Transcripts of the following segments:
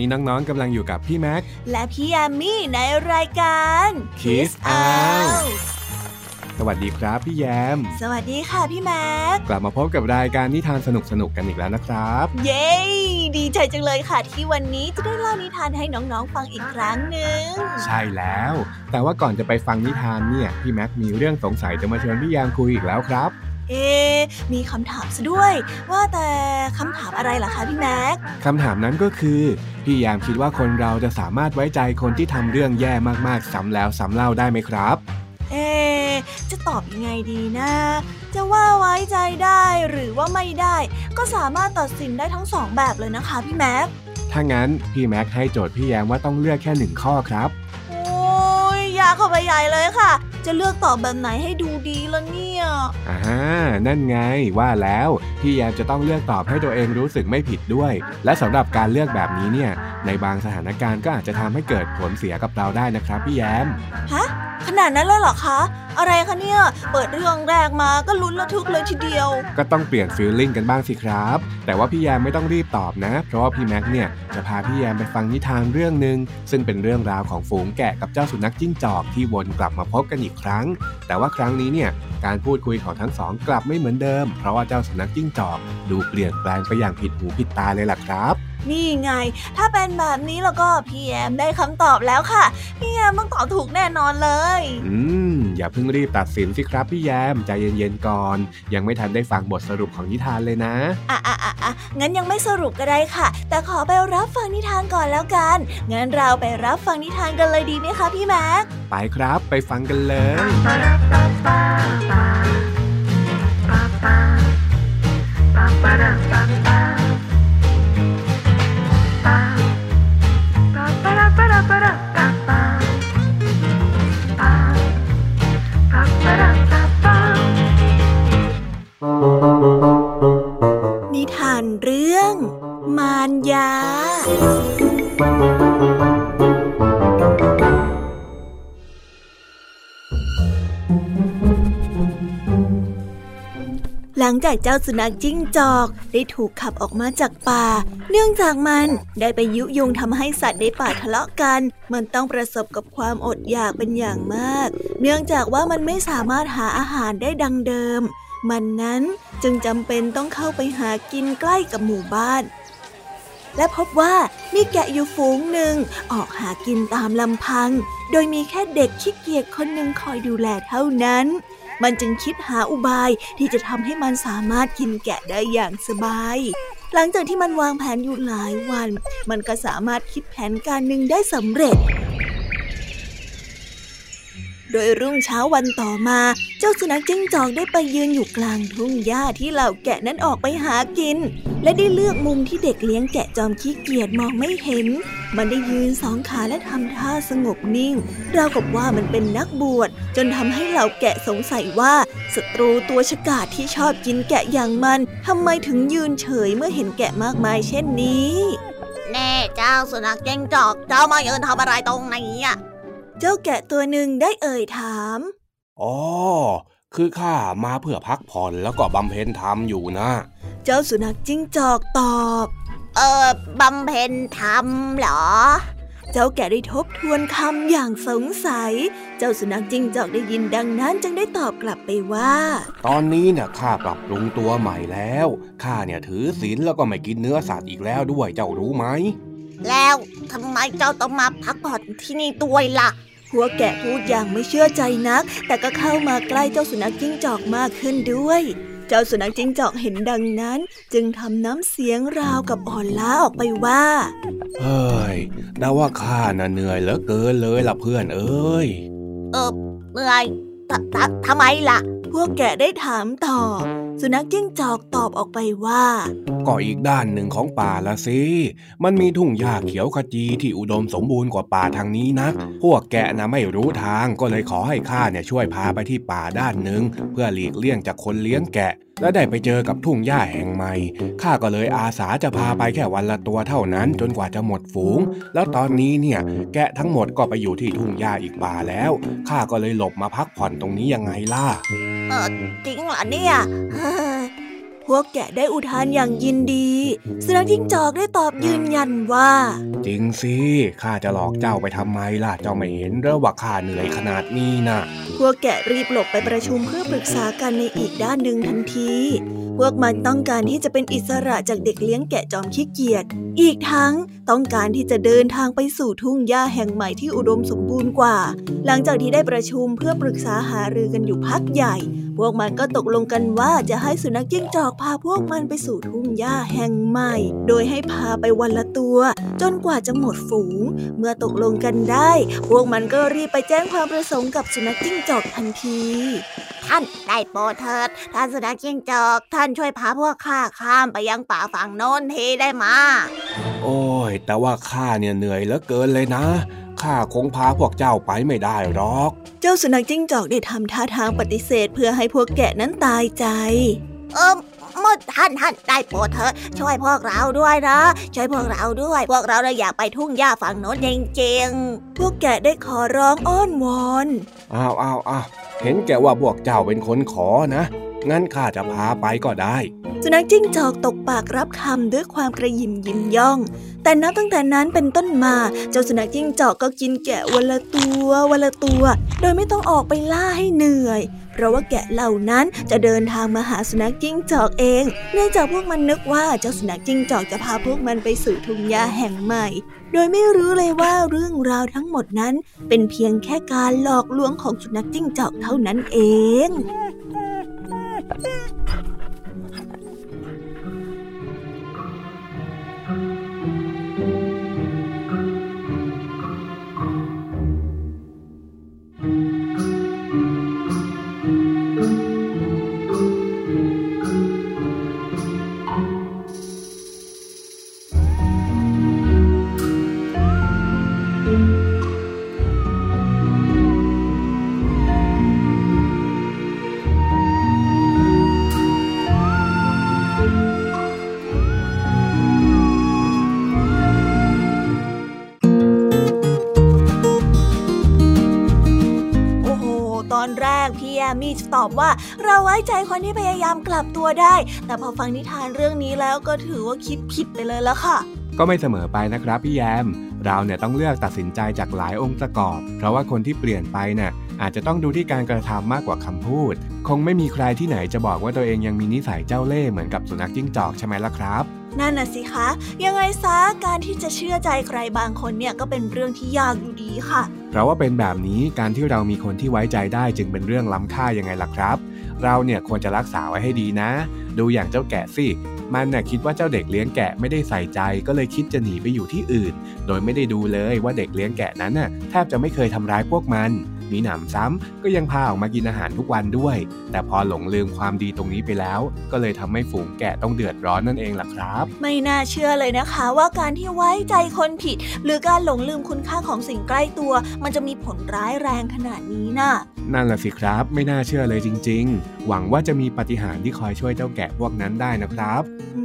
นนี้น้องๆกำลังอยู่กับพี่แม็ก และพี่ยามีในรายการ Kiss Out สวัสดีครับพี่แยม สวัสดีค่ะพี่แม็ก กลับมาพบกับรายการนิทานสนุกๆกันอีกแล้วนะครับ เย้ ดีใจจังเลยค่ะที่วันนี้จะได้เล่านิทานให้น้องๆฟังอีกครั้งหนึ่ง ใช่แล้ว แต่ว่าก่อนจะไปฟังนิทานเนี่ยพี่แม็กมีเรื่องสงสัยจะมาชวนพี่แยมคุยอีกแล้วครับ เอ๊ะมีคำถามซะด้วย ว่าแต่คำถามอะไรล่ะคะพี่แม็กคำถามนั้นก็คือ พี่แยมคิดว่าคนเราจะสามารถไว้ใจคนที่ทำเรื่องแย่มากๆซ้ำแล้วซ้ำเล่าได้ไหมครับ เอ๊ะจะตอบยังไงดีนะ จะว่าไว้ใจได้หรือว่าไม่ได้ ก็สามารถตัดสินได้ทั้งสองแบบเลยนะคะพี่แม็กถ้างั้นพี่แม็กให้โจทย์พี่แยมว่าต้องเลือกแค่หนึ่งข้อครับ โอ้ยยากเข้าไปใหญ่เลยค่ะ จะเลือกตอบแบบไหนให้ดูดีล่ะเนี่ยอ่านั่นไงว่าแล้วพี่แยมจะต้องเลือกตอบให้ตัวเองรู้สึกไม่ผิดด้วย และสำหรับการเลือกแบบนี้เนี่ย ในบางสถานการณ์ก็อาจจะทำให้เกิดผลเสียกับเราได้นะครับ พี่แยมฮะขนาดนั้นเลยเหรอคะ อะไรคะเนี่ย เปิดเรื่องแรกมาก็ลุ้นระทึกเลยทีเดียว ก็ต้องเปลี่ยนฟีลลิ่งกันบ้างสิครับ แต่ว่าพี่แยมไม่ต้องรีบตอบนะ เพราะว่าพี่แม็กเนี่ยจะพาพี่แยมไปฟังนิทานเรื่องหนึ่งซึ่งเป็นเรื่องราวของฝูงแกะกับเจ้าสุนัขจิ้งจอกที่วนกลับมาพบกันอีกครั้ง แต่ว่าครั้งนี้เนี่ยการพูดคุยของทั้งสองกลับไม่เหมือนเดิม เพราะว่าเจ้าสุนัขจิ้งจอกดูเปลี่ยนแปลงไปอย่างผิดหูผิดตาเลยล่ะครับ นี่ไง ถ้าเป็นแบบนี้แล้วก็พี่แอมได้คำตอบแล้วค่ะ พี่แอมต้องตอบถูกแน่นอนเลย อืม อย่าเพิ่งรีบตัดสินสิครับพี่แยมใจเย็นๆก่อน ยังไม่ทันได้ฟังบทสรุปของนิทานเลยนะอะอะอะอะงั้นยังไม่สรุปก็ได้ค่ะ แต่ขอไปรับฟังนิทานก่อนแล้วกันงั้นเราไปรับฟังนิทานกันเลยดีไหมคะพี่แม็กไปครับไปฟังกันเลย นิทานเรื่อง มารยา หลังจากเจ้าสุนัขจิ้งจอกได้ถูกขับออกมาจากป่า เนื่องจากมันได้ไปยุยงทำให้สัตว์ในป่าทะเลาะกัน มันต้องประสบกับความอดอยากเป็นอย่างมาก เนื่องจากว่ามันไม่สามารถหาอาหารได้ดังเดิม มันนั้นจึงจำเป็นต้องเข้าไปหากินใกล้กับหมู่บ้าน และพบว่ามีแกะอยู่ฝูงหนึ่งออกหากินตามลำพัง โดยมีแค่เด็กขี้เกียจคนหนึ่งคอยดูแลเท่านั้น มันจึงคิดหาอุบายที่จะทำให้มันสามารถกินแกะได้อย่างสบาย หลังจากที่มันวางแผนอยู่หลายวัน มันก็สามารถคิดแผนการหนึ่งได้สำเร็จ โดยรุ่งเช้าวันต่อมา เจ้าสุนัขจิ้งจอกได้ไปยืนอยู่กลางทุ่งหญ้าที่เหล่าแกะนั้นออกไปหากิน และได้เลือกมุมที่เด็กเลี้ยงแกะจอมขี้เกียจมองไม่เห็น มันได้ยืนสองขาและทำท่าสงบนิ่ง ราวกับว่ามันเป็นนักบวชจนทำให้เหล่าแกะสงสัยว่าศัตรูตัวฉกาจที่ชอบกินแกะอย่างมันทำไมถึงยืนเฉยเมื่อเห็นแกะมากมายเช่นนี้ แน่เจ้าสุนัขจิ้งจอก เจ้ามายืนทำอะไรตรงนี้อะ เจ้าแกะตัวหนึ่งได้เอ่ยถาม อ๋อ คือข้ามาเพื่อพักผ่อนแล้วก็บำเพ็ญธรรมอยู่นะ เจ้าสุนัขจิ้งจอกตอบ เออบำเพ็ญธรรมเหรอ เจ้าแกะได้ทบทวนคำอย่างสงสัย เจ้าสุนัขจิ้งจอกได้ยินดังนั้นจึงได้ตอบกลับไปว่า ตอนนี้เนี่ยข้าปรับปรุงตัวใหม่แล้ว ข้าเนี่ยถือศีลแล้วก็ไม่กินเนื้อสัตว์อีกแล้วด้วยเจ้ารู้ไหมแล้วทำไมเจ้าต้องมาพักผ่อนที่นี่ด้วยล่ะ หัวแกะพูดอย่างไม่เชื่อใจนัก แต่ก็เข้ามาใกล้เจ้าสุนัขจิ้งจอกมากขึ้นด้วย เจ้าสุนัขจิ้งจอกเห็นดังนั้น จึงทำน้ำเสียงราวกับอ่อนล้าออกไปว่าเฮ้ยน่าว่าข้าน่ะเหนื่อยเหลือเกินเลยล่ะเพื่อนเอ้ย เออเมื่อยทททำไมล่ะ พวกแกะได้ถามต่อ สุนัขจิ้งจอกตอบออกไปว่า ก็อีกด้านหนึ่งของป่าละสิ มันมีทุ่งหญ้าเขียวขจีที่อุดมสมบูรณ์กว่าป่าทางนี้นะ พวกแกะนะไม่รู้ทางก็เลยขอให้ข้าเนี่ยช่วยพาไปที่ป่าด้านหนึ่งเพื่อหลีกเลี่ยงจากคนเลี้ยงแกะ และได้ไปเจอกับทุ่งหญ้าแห่งใหม่ ข้าก็เลยอาสาจะพาไปแค่วันละตัวเท่านั้นจนกว่าจะหมดฝูง แล้วตอนนี้เนี่ยแกะทั้งหมดก็ไปอยู่ที่ทุ่งหญ้าอีกป่าแล้ว ข้าก็เลยหลบมาพักผ่อนตรงนี้ยังไงล่ะ เออจริงเหรอเนี่ยเฮ้ย พวกแกะได้อุทานอย่างยินดีสุนัขจิ้งจอกได้ตอบยืนยันว่า จริงสิข้าจะหลอกเจ้าไปทำไมล่ะ เจ้าไม่เห็นหรือว่าข้าเหนื่อยขนาดนี้นะพวกแกะรีบหลบไปประชุมเพื่อปรึกษากันในอีกด้านหนึ่งทันที พวกมันต้องการที่จะเป็นอิสระจากเด็กเลี้ยงแกะจอมขี้เกียจ อีกทั้งต้องการที่จะเดินทางไปสู่ทุ่งหญ้าแห่งใหม่ที่อุดมสมบูรณ์กว่า หลังจากที่ได้ประชุมเพื่อปรึกษาหารือกันอยู่พักใหญ่ พวกมันก็ตกลงกันว่าจะให้สุนัขจิ้งจอกพาพวกมันไปสู่ทุ่งหญ้าแห่งใหม่ โดยให้พาไปวันละตัว จนกว่าจะหมดฝูง เมื่อตกลงกันได้ พวกมันก็รีบไปแจ้งความประสงค์กับสุนัขจิ้งจอกทันที ท่านได้โปรดเถิดท่านสุนัขจิ้งจอก ท่านช่วยพาพวกข้าข้ามไปยังป่าฝั่งโน้นทีได้มาโอ้ย แต่ว่าข้าเนี่ยเหนื่อยเหลือเกินเลยนะข้าคงพาพวกเจ้าไปไม่ได้หรอก เจ้าสุนัขจิ้งจอกได้ทำท่าทางปฏิเสธเพื่อให้พวกแกะนั้นตายใจ เออมดท่านท่านได้โปรดเถิดช่วยพวกเราด้วยนะ ช่วยพวกเราด้วย พวกเราเราอยากไปทุ่งหญ้าฝั่งโน้นจริงพวกแกะได้ขอร้องอ้อนวอนอ้าวอ้าวอ้าวเห็นแกว่าพวกเจ้าเป็นคนขอนะ งั้นข้าจะพาไปก็ได้ สุนัขจิ้งจอกตกปากรับคำด้วยความกระยิมยิ้มย่อง แต่นับตั้งแต่นั้นเป็นต้นมา เจ้าสุนัขจิ้งจอกก็กินแกะวันละตัววันละตัว โดยไม่ต้องออกไปล่าให้เหนื่อย เพราะว่าแกะเหล่านั้นจะเดินทางมาหาสุนัขจิ้งจอกเอง เนื่องจากพวกมันนึกว่าเจ้าสุนัขจิ้งจอกจะพาพวกมันไปสู่ทุ่งหญ้าแห่งใหม่ โดยไม่รู้เลยว่าเรื่องราวทั้งหมดนั้น เป็นเพียงแค่การหลอกลวงของสุนัขจิ้งจอกเท่านั้นเอง Yeah. ตอบว่า เราไว้ใจคนที่พยายามกลับตัวได้ แต่พอฟังนิทานเรื่องนี้แล้วก็ถือว่าคิดผิดไปเลยละค่ะ ก็ไม่เสมอไปนะครับพี่แยม เราเนี่ยต้องเลือกตัดสินใจจากหลายองค์ประกอบ เพราะว่าคนที่เปลี่ยนไปน่ะอาจจะต้องดูที่การกระทำมากกว่าคำพูด คงไม่มีใครที่ไหนจะบอกว่าตัวเองยังมีนิสัยเจ้าเล่ห์เหมือนกับสุนัขจิ้งจอกใช่ไหมล่ะครับนั่นน่ะสิคะ ยังไงซะการที่จะเชื่อใจใครบางคนเนี่ยก็เป็นเรื่องที่ยากอยู่ดีค่ะ เพราะว่าเป็นแบบนี้การที่เรามีคนที่ไว้ใจได้จึงเป็นเรื่องล้ำค่ายังไงล่ะครับ เราเนี่ยควรจะรักษาไว้ให้ดีนะ ดูอย่างเจ้าแกะสิ มันน่ยคิดว่าเจ้าเด็กเลี้ยงแกะไม่ได้ใส่ใจ ก็เลยคิดจะหนีไปอยู่ที่อื่น โดยไม่ได้ดูเลยว่าเด็กเลี้ยงแกะนั้นน่ะแทบจะไม่เคยทำร้ายพวกมัน มีหนำซ้ำก็ยังพาออกมากินอาหารทุกวันด้วย แต่พอหลงลืมความดีตรงนี้ไปแล้ว ก็เลยทำให้ฝูงแกะต้องเดือดร้อนนั่นเองล่ะครับ ไม่น่าเชื่อเลยนะคะว่าการที่ไว้ใจคนผิด หรือการหลงลืมคุณค่าของสิ่งใกล้ตัว มันจะมีผลร้ายแรงขนาดนี้น่ะนั่นแหละสิครับ ไม่น่าเชื่อเลยจริง ๆ หวังว่าจะมีปาฏิหาริย์ที่คอยช่วยเจ้าแกะพวกนั้นได้นะครับอื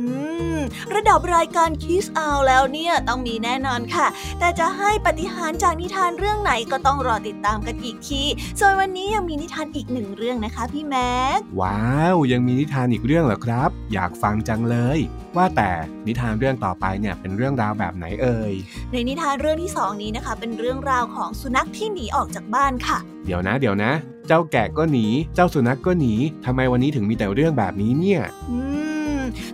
มระดับรายการคิสเอาแล้วเนี่ยต้องมีแน่นอนค่ะ แต่จะให้ปฏิหารย์จากนิทานเรื่องไหนก็ต้องรอติดตามกันอีกที ส่วนวันนี้ยังมีนิทานอีกหนึ่งเรื่องนะคะพี่แม็ก ว้าว ยังมีนิทานอีกเรื่องเหรอครับ อยากฟังจังเลย ว่าแต่นิทานเรื่องต่อไปเนี่ยเป็นเรื่องราวแบบไหนเอ่ย ในนิทานเรื่องที่สองนี้นะคะ เป็นเรื่องราวของสุนัขที่หนีออกจากบ้านค่ะ เดี๋ยวนะ เดี๋ยวนะ เจ้าแกะก็หนี เจ้าสุนัขกก็หนี ทำไมวันนี้ถึงมีแต่เรื่องแบบนี้เนี่ย อืม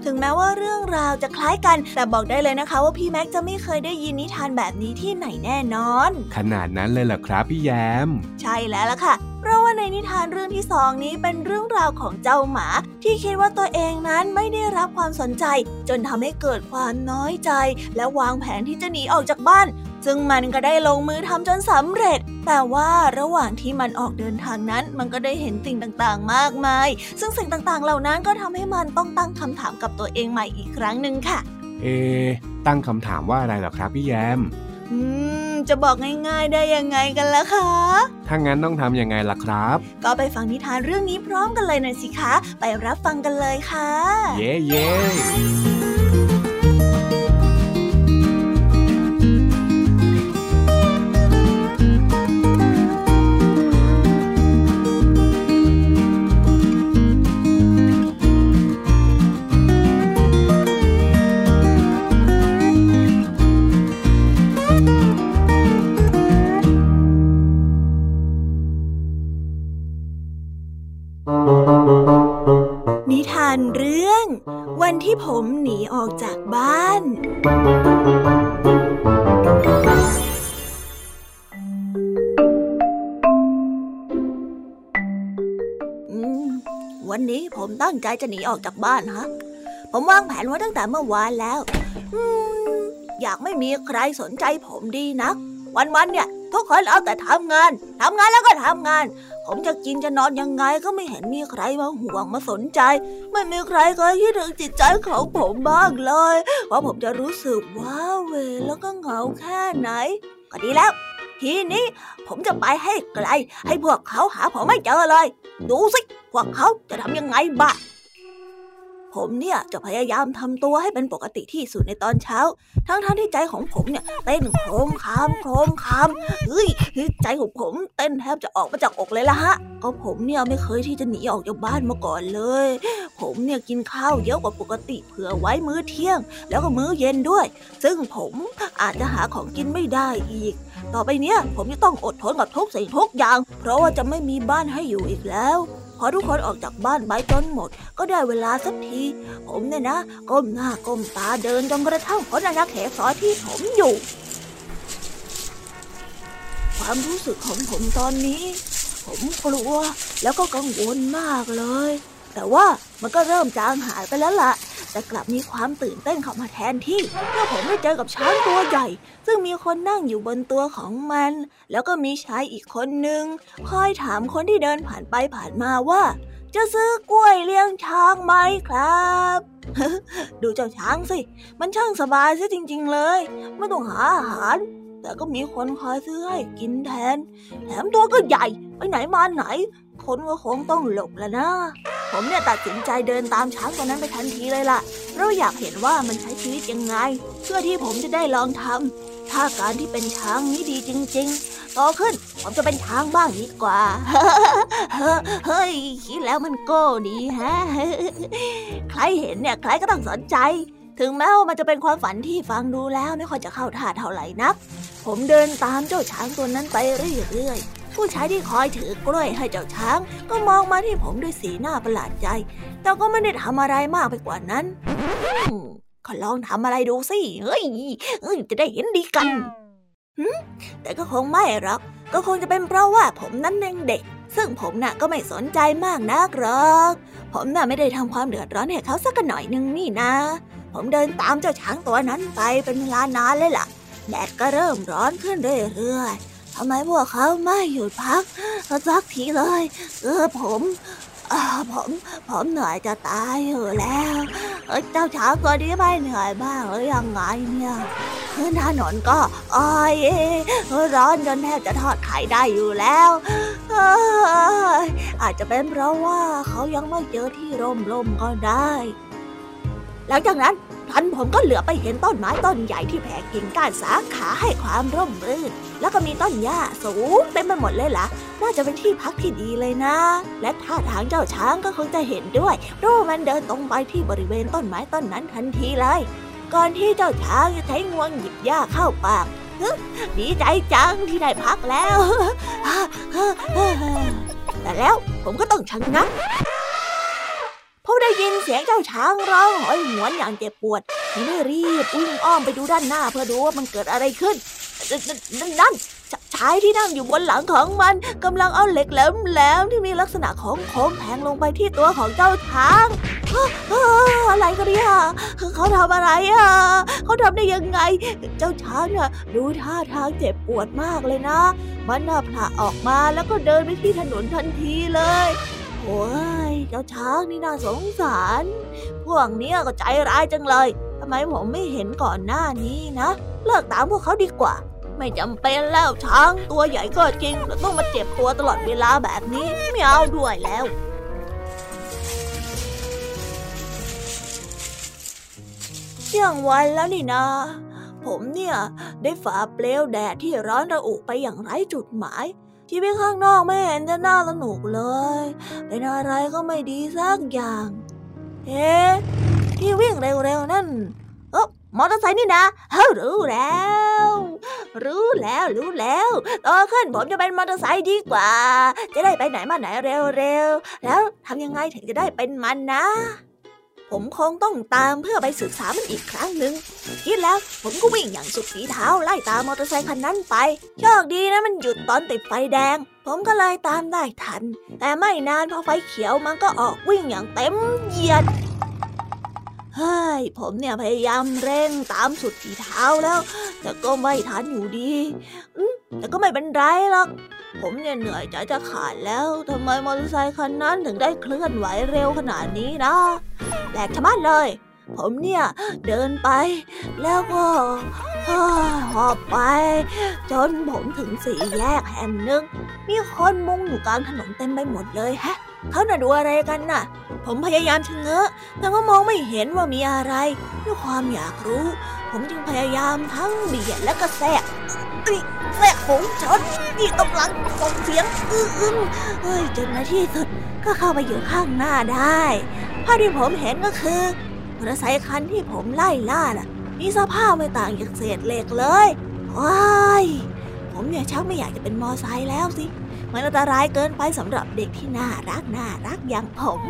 ถึงแม้ว่าเรื่องราวจะคล้ายกัน แต่บอกได้เลยนะคะ ว่าพี่แม็กจะไม่เคยได้ยินนิทานแบบนี้ที่ไหนแน่นอน ขนาดนั้นเลยเหรอครับพี่แยม ใช่แล้วล่ะค่ะเพราะว่าในนิทานเรื่องที่สองนี้เป็นเรื่องราวของเจ้าหมา ที่คิดว่าตัวเองนั้นไม่ได้รับความสนใจ จนทำให้เกิดความน้อยใจ และวางแผนที่จะหนีออกจากบ้าน ซึ่งมันก็ได้ลงมือทำจนสำเร็จ แต่ว่าระหว่างที่มันออกเดินทางนั้น มันก็ได้เห็นสิ่งต่างๆ มากมาย ซึ่งสิ่งต่างๆ เหล่านั้นก็ทำให้มันต้องตั้งคำถามกับตัวเองใหม่อีกครั้งหนึ่งค่ะ เอะตั้งคำถามว่าอะไรเหรอครับพี่แยม อืม จะบอกง่ายๆได้ยังไงกันล่ะคะ ถ้างั้นต้องทำยังไงล่ะครับ ก็ไปฟังนิทานเรื่องนี้พร้อมกันเลยหน่อยสิคะ ไปรับฟังกันเลยค่ะ เย้เย้ นิทานเรื่อง วันที่ผมหนีออกจากบ้านอืมวันนี้ผมตั้งใจจะหนีออกจากบ้านฮะ ผมวางแผนไว้ตั้งแต่เมื่อวานแล้วอืมอยากไม่มีใครสนใจผมดีนักวันๆเนี่ย ทุกคนเอาแต่ทำงานทำงานแล้วก็ทำงาน ผมจะกินจะนอนยังไงก็ไม่เห็นมีใครมาห่วงมาสนใจ ไม่มีใครเคยคิดถึงจิตใจของผมบ้างเลยว่าผมจะรู้สึกว้าเหวแล้วก็เหงาแค่ไหน ก็ดีแล้ว ทีนี้ผมจะไปให้ไกล ให้พวกเขาหาผมไม่เจอเลย ดูสิพวกเขาจะทำยังไงบ้าง ผมเนี่ยจะพยายามทำตัวให้เป็นปกติที่สุดในตอนเช้า ทั้งๆทที่ใจของผมเนี่ยเต้นโครมคามโครมคามเฮ้ยใจของผมเต้นแทบจะออกมาจากอกเลยละฮะก็ผมเนี่ยไม่เคยที่จะหนีออกจากบ้านมาก่อนเลย ผมเนี่ยกินข้าวเยอะกว่าปกติเผื่อไว้มื้อเที่ยง แล้วก็มื้อเย็นด้วย ซึ่งผมอาจจะหาของกินไม่ได้อีก ต่อไปเนี้ยผมจะต้องอดทนกับทุกสิ่งทุกอย่าง เพราะว่าจะไม่มีบ้านให้อยู่อีกแล้ว อทุกคนออกจากบ้านไปจนหมด ก็ได้เวลาสักที ผมเนี่ยนะ ก้มหน้าก้มตาเดินจนกระทั่งพ้นอาณาเขตซอยที่ผมอยู่ ความรู้สึกของผมตอนนี้ ผมกลัวแล้วก็กังวลมากเลย แต่ว่ามันก็เริ่มจางหายไปแล้วล่ะ แต่กลับมีความตื่นเต้นเข้ามาแทนที่เมื่อผมได้เจอกับช้างตัวใหญ่ ซึ่งมีคนนั่งอยู่บนตัวของมัน แล้วก็มีชายอีกคนหนึ่งคอยถามคนที่เดินผ่านไปผ่านมาว่า จะซื้อกล้วยเลี้ยงช้างไหมครับดูเจ้าช้างสิ มันช่างสบายซะจริง ๆ เลย ไม่ต้องหาอาหาร แต่ก็มีคนคอยซื้อให้กินแทน แถมตัวก็ใหญ่ ไปไหนมาไหน คนก็คงต้องหลบแล้วนะ ผมเนี่ยตัดสินใจเดินตามช้างตัวนั้นไปทันทีเลยล่ะเพราะอยากเห็นว่ามันใช้ชีวิตยังไง เพื่อที่ผมจะได้ลองทำถ้าการที่เป็นช้างนี้ดีจริงๆโตขึ้นผมจะเป็นช้างบ้างดีกว่า เฮ้ยคิดแล้วมันโก้ดีฮะ ใครเห็นเนี่ยใครก็ต้องสนใจ ถึงแม้ว่ามันจะเป็นความฝันที่ฟังดูแล้วไม่ค่อยจะเข้าท่าเท่าไหร่นัก ผมเดินตามเจ้าช้างตัวนั้นไปเรื่อยๆ ผู้ชายที่คอยถือกล้วยให้เจ้าช้าง ก็มองมาที่ผมด้วยสีหน้าประหลาดใจ แต่ก็ไม่ได้ทำอะไรมากไปกว่านั้นอืมก็ลองทำอะไรดูสิ เฮ้ยเฮ้ย จะได้เห็นดีกันแต่ก็คงไม่หรอก ก็คงจะเป็นเพราะว่าผมนั้นยังเด็ก ซึ่งผมน่ะก็ไม่สนใจมากนักหรอก ผมน่ะไม่ได้ทำความเดือดร้อนให้เขาสักหน่อยนึงนี่นะ ผมเดินตามเจ้าช้างตัวนั้นไปเป็นเวลานานเลยล่ะ แดดก็เริ่มร้อนขึ้นเรื่อยๆ ทำไมพวกเขาไม่หยุดพักสักทีเลยเออผมอผมผมเหนื่อยจะตายอยู่แล้วเจ้าช้างตัวนี้ไม่เหนื่อยบ้างหรือยังไงเนี่ยพื้นถนนก็อ้อยร้อนจนแทบจะทอดไข่ได้อยู่แล้วอาจจะเป็นเพราะว่าเขายังไม่เจอที่ร่มๆก็ได้ หลังจากนั้น ทันผมก็เหลือไปเห็นต้นไม้ต้นใหญ่ที่แผ่กิ่งก้านสาขาให้ความร่มรื่น แล้วก็มีต้นหญ้าสูงเต็มไปหมดเลยล่ะ น่าจะเป็นที่พักที่ดีเลยนะ และท่าทางเจ้าช้างก็คงจะเห็นด้วยเพราะมันเดินตรงไปที่บริเวณต้นไม้ต้นนั้นทันทีเลย ก่อนที่เจ้าช้างจะใช้งวงหยิบหญ้าเข้าปากดีใจจังที่ได้พักแล้ว แต่แล้วผมก็ต้องชะงัก ได้ยินเสียงเจ้าช้างร้องโหอยหวนอย่างเจ็บปวดผมได้รีบวิ่งอ้อมไปดูด้านหน้าเพื่อดูว่ามันเกิดอะไรขึ้น นั่นนนชายที่นั่งอยู่บนหลังของมันกำลังเอาเหล็กแหลมๆที่มีลักษณะของโค้งแทงลงไปที่ตัวของเจ้าช้างอะไรกันเนี่ยเขาทำอะไรอะเขาทำได้ยังไง เจ้าช้างเนี่ยดูท่าทางเจ็บปวดมากเลยนะ มันน่าผละออกมาแล้วก็เดินไปที่ถนนทันทีเลย โอ้ยเจ้าช้างนี่น่าสงสาร พวกเนี้ยก็ใจร้ายจังเลยทำไมผมไม่เห็นก่อนหน้านี้นะ เลิกตามพวกเขาดีกว่า ไม่จำเป็นแล้วช้างตัวใหญ่ก็จริงแต่ต้องมาเจ็บตัวตลอดเวลาแบบนี้ไม่เอาด้วยแล้วเที่ยงวันแล้วนี่นะ ผมเนี่ยได้ฝ่าเปลวแดดที่ร้อนระอุไปอย่างไร้จุดหมาย ชีวิตข้างนอกไม่เห็นจะน่าสนุกเลย เป็นอะไรก็ไม่ดีสักอย่างเฮ้ที่วิ่งเร็วๆนั่นเออมอเตอร์ไซค์นี่นะเฮ้รู้แล้ว รู้แล้วรู้แล้วโตขึ้นผมจะเป็นมอเตอร์ไซค์ดีกว่า จะได้ไปไหนมาไหนเร็วๆแล้วทำยังไงถึงจะได้เป็นมันนะ ผมคงต้องตามเพื่อไปศึกษามันอีกครั้งหนึ่งคิดแล้วผมก็วิ่งอย่างสุดฝีเท้าไล่ตามมอเตอร์ไซคันนั้นไป โชคดีนะมันหยุดตอนติดไฟแดง ผมก็เลยตามได้ทัน แต่ไม่นานพอไฟเขียวมันก็ออกวิ่งอย่างเต็มเหยียดเฮ้ย ผมเนี่ยพยายามเร่งตามสุดฝีเท้าแล้ว แต่ก็ไม่ทันอยู่ดีอืมแต่ก็ไม่เป็นไรหรอก ผมเนี่ยเหนื่อยใจจะขาดแล้วทำไมมอเตอร์ไซคันนั้นถึงได้เคลื่อนไหวเร็วขนาดนี้นะแปลกชะมัดเลย ผมเนี่ยเดินไป แล้วก็หอบไป จนผมถึงสี่แยกแห่งหนึ่งมีคนมุงอยู่กลางถนนเต็มไปหมดเลยฮะเขาน่ะดูอะไรกันน่ะ ผมพยายามชะเง้อแต่ก็มองไม่เห็นว่ามีอะไรด้วยความอยากรู้ ผมจึงพยายามทั้งเบียดและก็แทรก แทรกฝูงชนที่กำลังส่งเสียงอื้ออึ้งเฮ้ยจนในที่สุดก็เข้าไปอยู่ข้างหน้าได้ภาพที่ผมเห็นก็คือมอเตอร์ไซคันที่ผมไล่ล่าน่ะ มีสภาพไม่ต่างจากเศษเหล็กเลยว้ายผมเนี่ยชักไม่อยากจะเป็นมอไซค์แล้วสิ มันอันตรายเกินไปสำหรับเด็กที่น่ารักน่ารักอย่างผม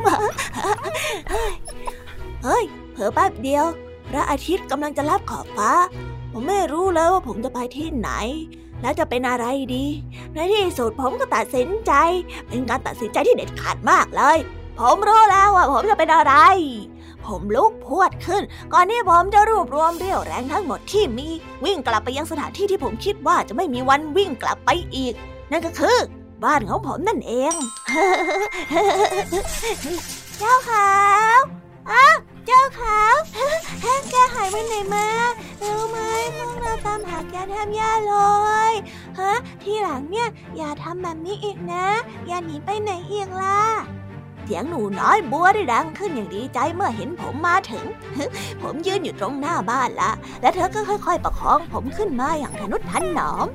เฮ้ยเผลอแป๊บเดียวพระอาทิตย์กำลังจะลับขอบฟ้า ผมไม่รู้แล้วว่าผมจะไปที่ไหน แล้วจะเป็นอะไรดี ในที่สุดผมก็ตัดสินใจ เป็นการตัดสินใจที่เด็ดขาดมากเลย ผมรู้แล้วว่าผมจะเป็นอะไร ผมลุกพวดขึ้น ก่อนที่ผมจะรวบรวมเรี่ยวแรงทั้งหมดที่มี วิ่งกลับไปยังสถานที่ที่ผมคิดว่าจะไม่มีวันวิ่งกลับไปอีก นั่นก็คือ บ้านของผมนั่นเอง เจ้าขาวอ้า เจ้าขาวแกหายไปไหนมารู้ไหมพวกเราตามหาแกแทบแย่เลยฮะทีหลังเนี่ยอย่าทำแบบนี้อีกนะ อย่าหนีไปไหนอีกล่ะเสียงหนูน้อยบัวได้ดังขึ้นอย่างดีใจเมื่อเห็นผมมาถึง ผมยืนอยู่ตรงหน้าบ้านละ และเธอก็ค่อยๆ ประคองผมขึ้นมาอย่างทนุถนอม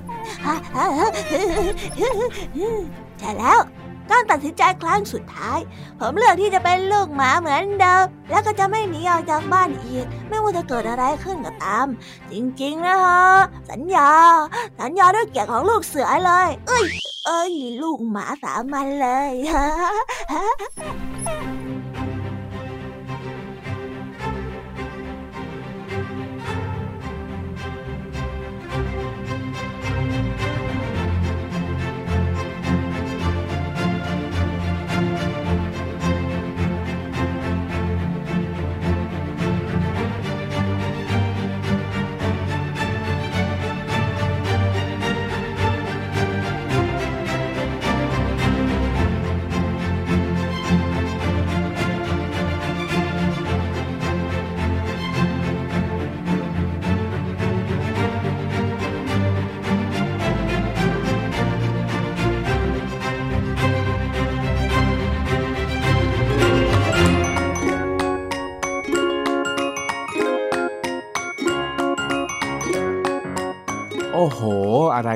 ใช่แล้ว การตัดสินใจครั้งสุดท้าย ผมเลือกที่จะเป็นลูกหมาเหมือนเดิม แล้วก็จะไม่หนีออกจากบ้านอีก ไม่ว่าจะเกิดอะไรขึ้นก็ตาม จริงๆนะฮะ สัญญา สัญญาด้วยเกียรติของลูกเสือเลย เอ้ย เอ้ย ลูกหมาสามัญเลย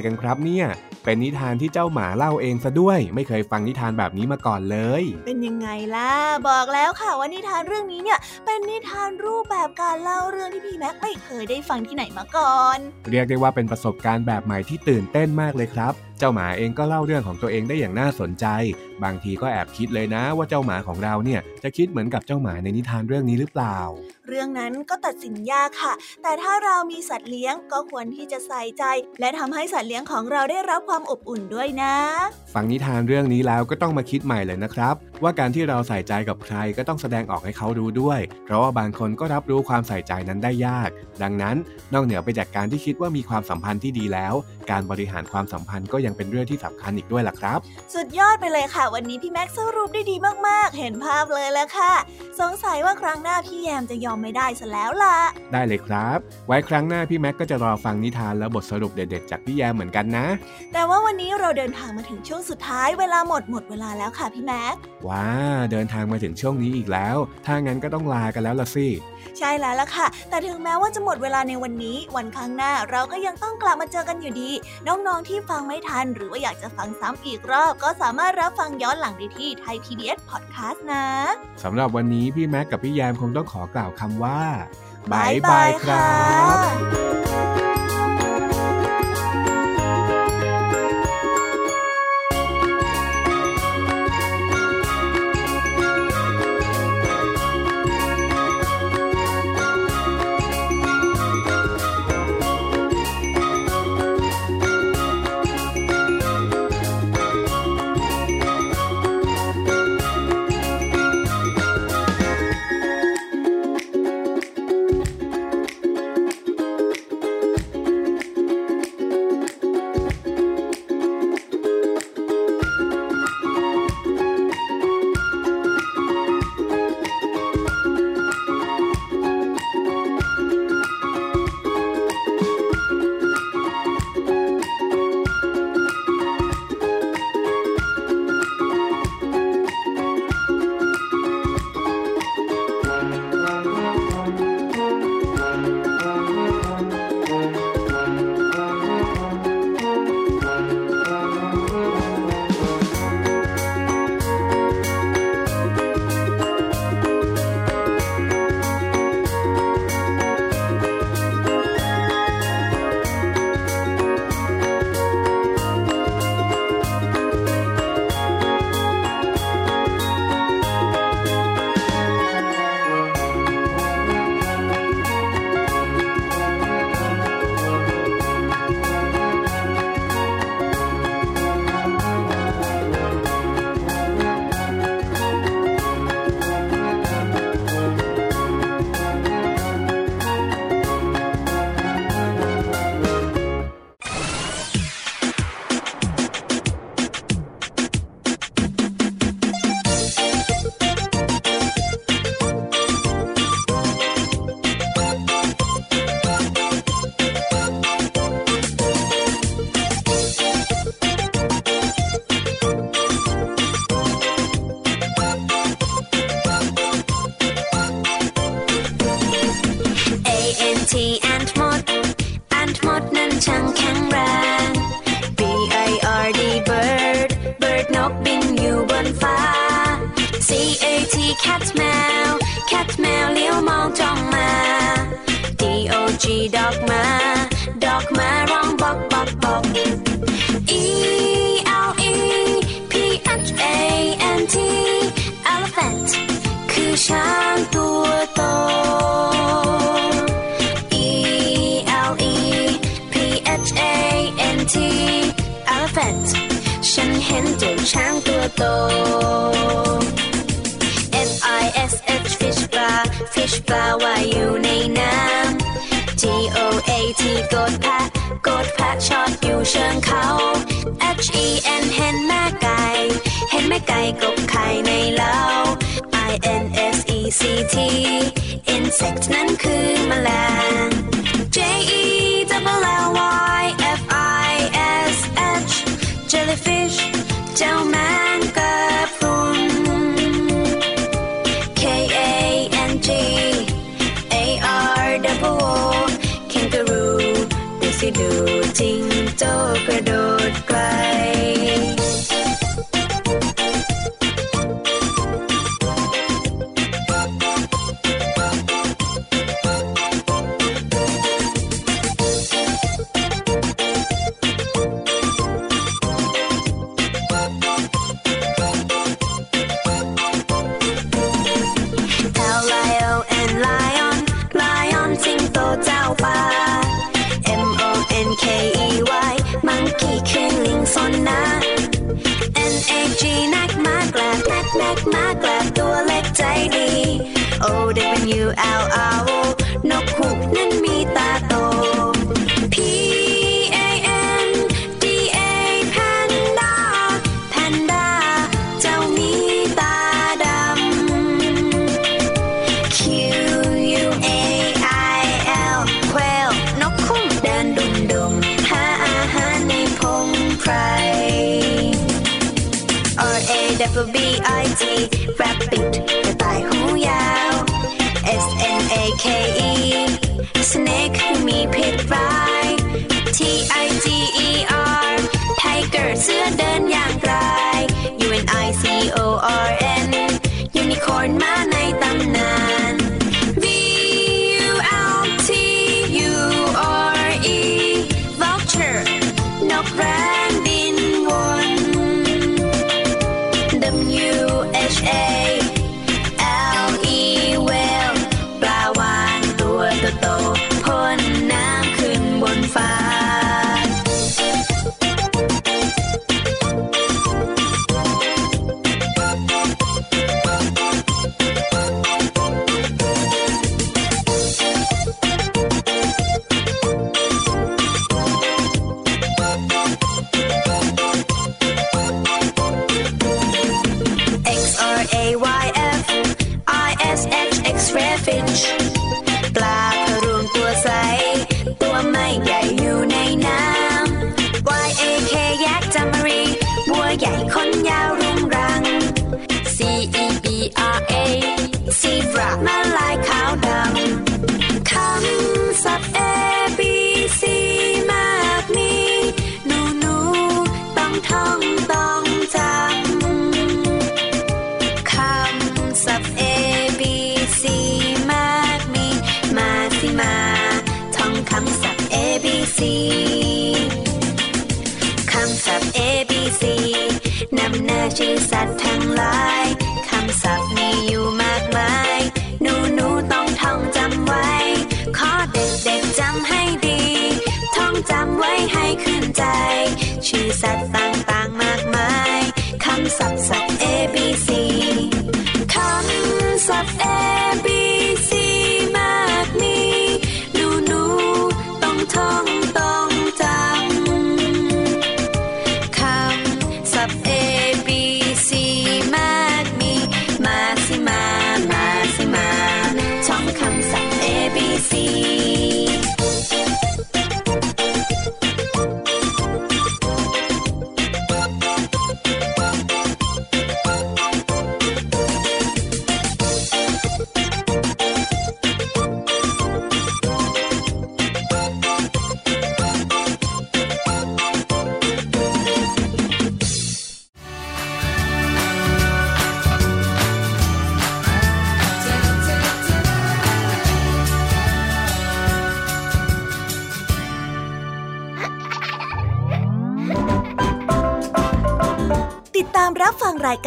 กันครับเนี่ย เป็นนิทานที่เจ้าหมาเล่าเองซะด้วย ไม่เคยฟังนิทานแบบนี้มาก่อนเลย เป็นยังไงล่ะ บอกแล้วค่ะว่านิทานเรื่องนี้เนี่ย เป็นนิทานรูปแบบการเล่าเรื่องที่พี่แม็กไม่เคยได้ฟังที่ไหนมาก่อน เรียกได้ว่าเป็นประสบการณ์แบบใหม่ที่ตื่นเต้นมากเลยครับเจ้าหมาเองก็เล่าเรื่องของตัวเองได้อย่างน่าสนใจ บางทีก็แอบคิดเลยนะว่าเจ้าหมาของเราเนี่ยจะคิดเหมือนกับเจ้าหมาในนิทานเรื่องนี้หรือเปล่า เรื่องนั้นก็ตัดสินยากค่ะ แต่ถ้าเรามีสัตว์เลี้ยงก็ควรที่จะใส่ใจ และทำให้สัตว์เลี้ยงของเราได้รับความอบอุ่นด้วยนะ ฟังนิทานเรื่องนี้แล้วก็ต้องมาคิดใหม่เลยนะครับ ว่าการที่เราใส่ใจกับใครก็ต้องแสดงออกให้เขารู้ด้วย เพราะว่าบางคนก็รับรู้ความใส่ใจนั้นได้ยาก ดังนั้นนอกเหนือไปจากการที่คิดว่ามีความสัมพันธ์ที่ดีแล้ว การบริหารความสัมพันธ์ก็ยังเป็นเรื่องที่สำคัญอีกด้วยล่ะครับ สุดยอดไปเลยค่ะ วันนี้พี่แม็กซ์สรุปได้ดีมากๆ เห็นภาพเลยแล้วค่ะ สงสัยว่าครั้งหน้าพี่แยมจะยอมไม่ได้ซะแล้วล่ะ ได้เลยครับ ไว้ครั้งหน้าพี่แม็กก็จะรอฟังนิทานและบทสรุปเด็ดๆ จากพี่แยมเหมือนกันนะ แต่ว่าวันนี้เราเดินทางมาถึงช่วงสุดท้ายเวลาหมดหมดเวลาแล้วค่ะพี่แม็กว้าเดินทางมาถึงช่วงนี้อีกแล้ว ถ้างั้นก็ต้องลากันแล้วละสิใช่แล้วล่ะค่ะ แต่ถึงแม้ว่าจะหมดเวลาในวันนี้ วันข้างหน้าเราก็ยังต้องกลับมาเจอกันอยู่ดี น้องๆที่ฟังไม่ทัน หรือว่าอยากจะฟังซ้ำอีกรอบ ก็สามารถรับฟังย้อนหลังได้ที่ไทย PBS Podcast นะสำหรับวันนี้พี่แม็กกับพี่แยมคงต้องขอกล่าวคำว่าบ๊ายบายครับ fish ปลาว่ายอยู่ในน้ำ T O A T กดแพะกดแพะชอบอยู่เชิงเขา H E N เห็นแม่ไก่ เห็นแม่ไก่กบไข่ในเล้า I N S E C T insect นั้นคือแมลง J E W L L Y F I S H jellyfish เจ้าแมง ดูจริงโจกระโดดไกล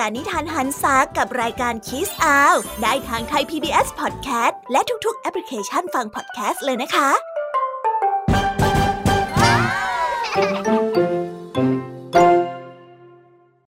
การนิทานหันซากับรายการคิสอาวได้ทางไทย PBS Podcast และทุกๆ แอปพลิเคชันฟังพอดแคสต์เลยนะคะ